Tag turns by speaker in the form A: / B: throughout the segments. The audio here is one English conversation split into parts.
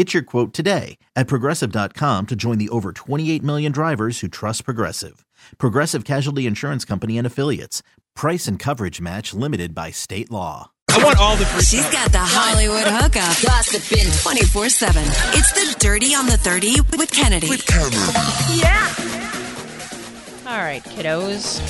A: Get your quote today at progressive.com to join the over 28 million drivers who trust Progressive. Progressive Casualty Insurance Company and Affiliates. Price and coverage match limited by state law.
B: I want all the free
C: She's got the Hollywood hookup. Gossiping 24 7. It's the Dirty on the 30 with Kennedy. With Kennedy. Yeah.
D: All right, kiddos.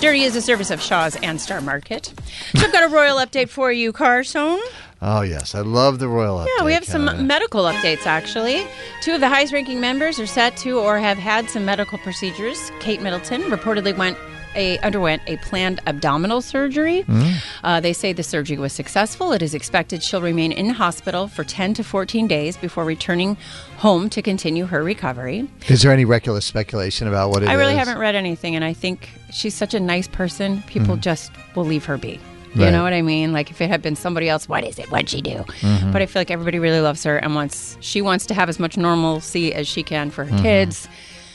D: Dirty is a service of Shaw's and Star Market. So I've got a royal update for you, Carson.
E: Oh yes, I love the royal update.
D: Yeah, we have some medical updates actually. Two of the highest ranking members are set to or have had some medical procedures. Kate Middleton reportedly went a, underwent a planned abdominal surgery.
E: Hmm.
D: Uh, they say the surgery was successful. It is expected she'll remain in hospital for 10 to 14 days before returning home to continue her recovery.
E: Is there any reckless speculation about what it is?
D: I really haven't read anything, and I think she's such a nice person. People just will leave her be. You.
E: Right.
D: know what I mean? Like if it had been somebody else, what is it? What'd she do?
E: Mm-hmm.
D: But I feel like everybody really loves her and wants she wants to have as much normalcy as she can for her
E: Mm-hmm.
D: kids.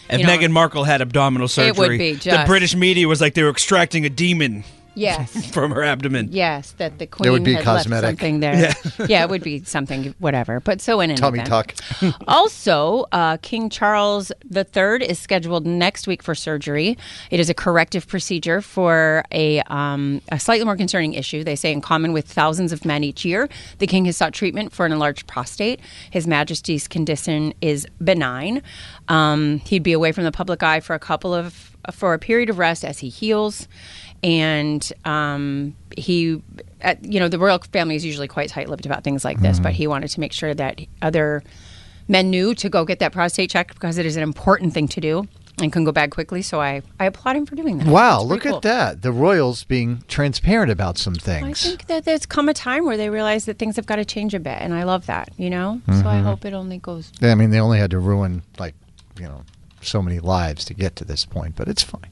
B: If
D: you know-
B: Meghan Markle had abdominal surgery,
D: would be
B: the British media was like they were extracting a demon
D: Yes.
B: from her abdomen.
D: Yes, that the queen
E: would be
D: has
E: cosmetic.
D: left something there. Yeah. it would be something, whatever. But so in any
E: Tummy
D: event.
E: tuck.
D: also, uh, King Charles III is scheduled next week for surgery. It is a corrective procedure for a, um, a slightly more concerning issue. They say, in common with thousands of men each year, the king has sought treatment for an enlarged prostate. His Majesty's condition is benign. Um, he'd be away from the public eye for a couple of for a period of rest as he heals. And um, he, uh, you know, the royal family is usually quite tight-lipped about things like this, but he wanted to make sure that other men knew to go get that prostate check because it is an important thing to do and can go bad quickly. So I, I applaud him for doing that.
E: Wow, look
D: pretty
E: at that. The royals being transparent about some things.
D: I think that there's come a time where they realize that things have got to change a bit, and I love that. You know, so
E: Mm-hmm.
D: I hope it only goes.
E: I mean, they only had to ruin like, you know, so many lives to get to this point, but it's fine.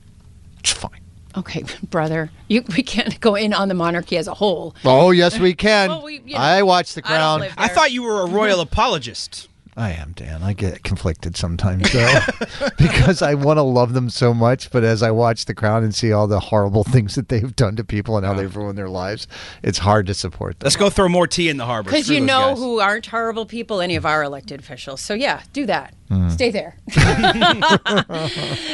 E: It's fine.
D: Okay, brother, you we can't go in on the monarchy as a whole.
E: Oh yes, we can.
D: Well, we- you know,
E: I watch The Crown.
D: live
B: I thought you were a royal apologist.
E: I am, Dan. I get conflicted sometimes, though, because I want to love them so much. But as I watch The Crown and see all the horrible things that they've done to people and how they've ruined their lives, it's hard to support them.
B: Let's go throw more tea in the harbor.
D: Because
B: Screw
D: you
B: those
D: know
B: guys.
D: who aren't horrible people, any of our elected officials. So yeah, do that.
E: Hmm.
D: Stay there.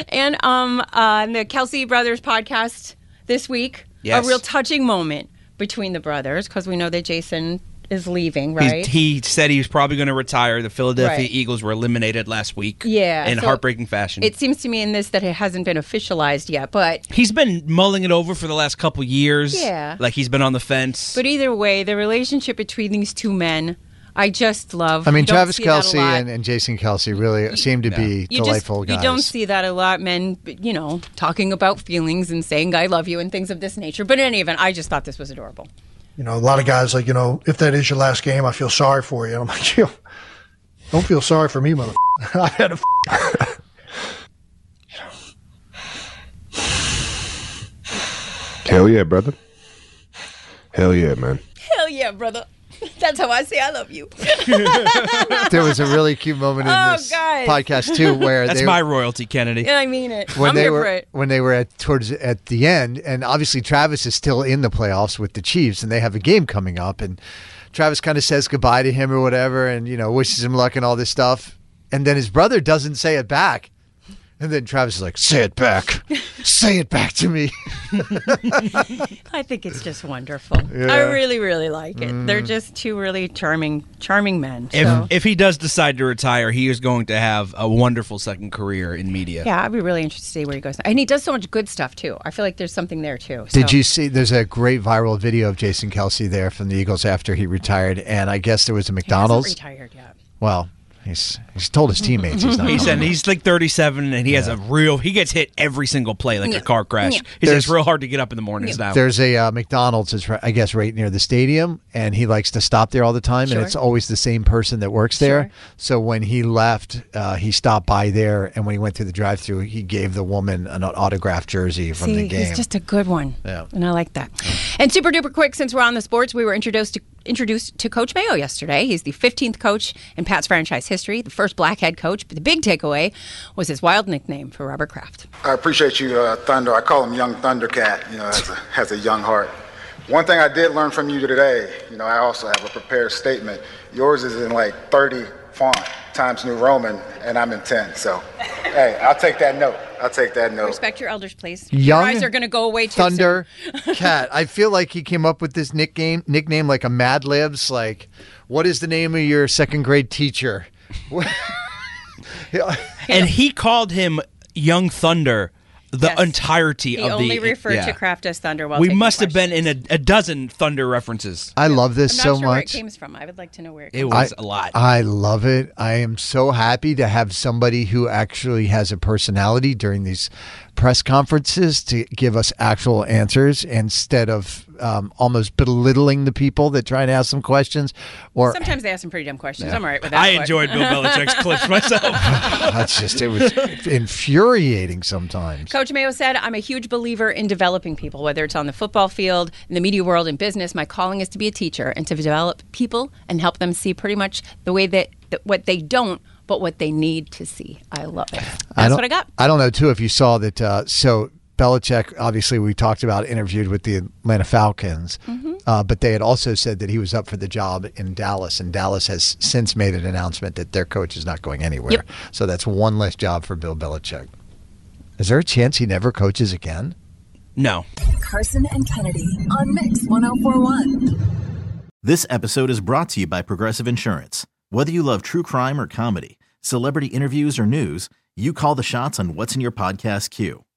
D: and um, uh, the Kelce Brothers podcast this week,
B: Yes.
D: a real touching moment between the brothers because we know that Jason is leaving, right?
B: He said he was probably going to retire. The Philadelphia
D: Right.
B: Eagles were eliminated last week.
D: Yeah,
B: In
D: so
B: heartbreaking fashion.
D: it seems to me in this that it hasn't been officialized yet, but
B: He's been mulling it over for the last couple years.
D: Yeah.
B: Like he's been on the fence.
D: but either way, the relationship between these two men, I just love.
E: I mean, Travis
D: see that a Kelce
E: and, and Jason Kelce really seem to be
D: you
E: delightful
D: just
E: guys.
D: you don't see that a lot men you know talking about feelings and saying i love you and things of this nature but in any event i just thought this was adorable
F: You know, a lot of guys like, you know, if that is your last game, I feel sorry for you. And I'm like, yo, don't feel sorry for me, mother. I've had a.
G: Hell yeah, brother. Hell yeah, man.
D: hell yeah brother that's how i say i love you
E: there was a really cute moment in
D: Oh,
E: this
D: guys.
E: podcast too, where
B: That's
E: they
B: my royalty, Kennedy.
D: yeah i mean it
E: when
D: i'm
E: they
D: here
E: were
D: for it
E: when they were at towards at the end, and obviously Travis is still in the playoffs with the Chiefs, and they have a game coming up, and Travis kind of says goodbye to him or whatever, and you know wishes him luck and all this stuff, and then his brother doesn't say it back. And then Travis is like, "Say it back, say it back to me."
D: I think it's just wonderful. I really, really like it. They're mm. just two really charming, charming men.
B: If
D: so-
B: if he does decide to retire, he is going to have a wonderful second career in media.
D: yeah, I'd be really interested to see where he goes. And he does so much good stuff too. I feel like there's something there too.
E: Did you see? There's a great viral video of Jason Kelce there from the Eagles after he retired, and I guess there was a
D: He hasn't
E: McDonald's.
D: retired yet.
E: Well, he's he's told his teammates he's not.
B: He
E: coming
B: said
E: back.
B: he's like 37 and he has a real. He gets hit every single play like a car crash.
D: Yeah.
B: He says it's real hard to get up in the mornings now.
E: There's a uh, McDonald's, is ri- I guess, right near the stadium, and he likes to stop there all the time,
D: Sure.
E: and it's always the same person that works there.
D: Sure.
E: So when he left, uh, he stopped by there, and when he went through the drive-through, he gave the woman an autographed jersey from
D: See,
E: the game.
D: he's just a good one.
E: Yeah.
D: And I like that. And super duper quick, since we're on the sports, we were introduced to introduced to Coach Mayo yesterday. He's the 15th coach in Pat's franchise history, the first black head coach. But the big takeaway was his wild nickname for Robert Kraft.
H: I appreciate you, uh, Thunder. I call him Young Thundercat. You know, has a, has a young heart. One thing I did learn from you today, you know, I also have a prepared statement. Yours is in like 30 font, Times New Roman, and I'm in 10. So, hey, I'll take that note. I'll take that note.
D: Respect your elders, please.
E: Young
D: your eyes are going to go away too
E: Thunder Cat. I feel like he came up with this nickname nickname like a Mad Libs. Like, what is the name of your second grade teacher?
B: and he called him Young Thunder the
D: Yes.
B: entirety
D: He
B: of the.
D: only referred
B: yeah.
D: to Kraft as Thunder. While
B: we must have been in a, a dozen Thunder references.
E: I love this
D: I'm not
E: so
D: sure where it
E: much.
D: came from. I would like to know where it
B: It
D: came
B: was
E: I-
B: a lot.
E: I love it. I am so happy to have somebody who actually has a personality during these press conferences to give us actual answers instead of um, almost belittling the people that try to ask some questions. Or
D: Sometimes they ask some pretty dumb questions. I'm all right with that.
B: I
D: but-
B: enjoyed Bill Belichick's clips myself.
E: that's just it was infuriating sometimes.
D: Coach Mayo said, I'm a huge believer in developing people, whether it's on the football field, in the media world, in business. My calling is to be a teacher and to develop people and help them see pretty much the way that, that what they don't, but what they need to see. I love it. That's
E: I don't,
D: what I got.
E: I don't know too if you saw that. Uh, so Belichick, obviously, we talked about interviewed with the Atlanta Falcons,
D: Mm-hmm.
E: uh, but they had also said that he was up for the job in Dallas, and Dallas has since made an announcement that their coach is not going anywhere.
D: Yep.
E: So that's one less job for Bill Belichick. Is there a chance he never coaches again?
B: no.
C: Carson and Kennedy on Mix 1041.
A: This episode is brought to you by Progressive Insurance. Whether you love true crime or comedy, celebrity interviews or news, you call the shots on what's in your podcast queue.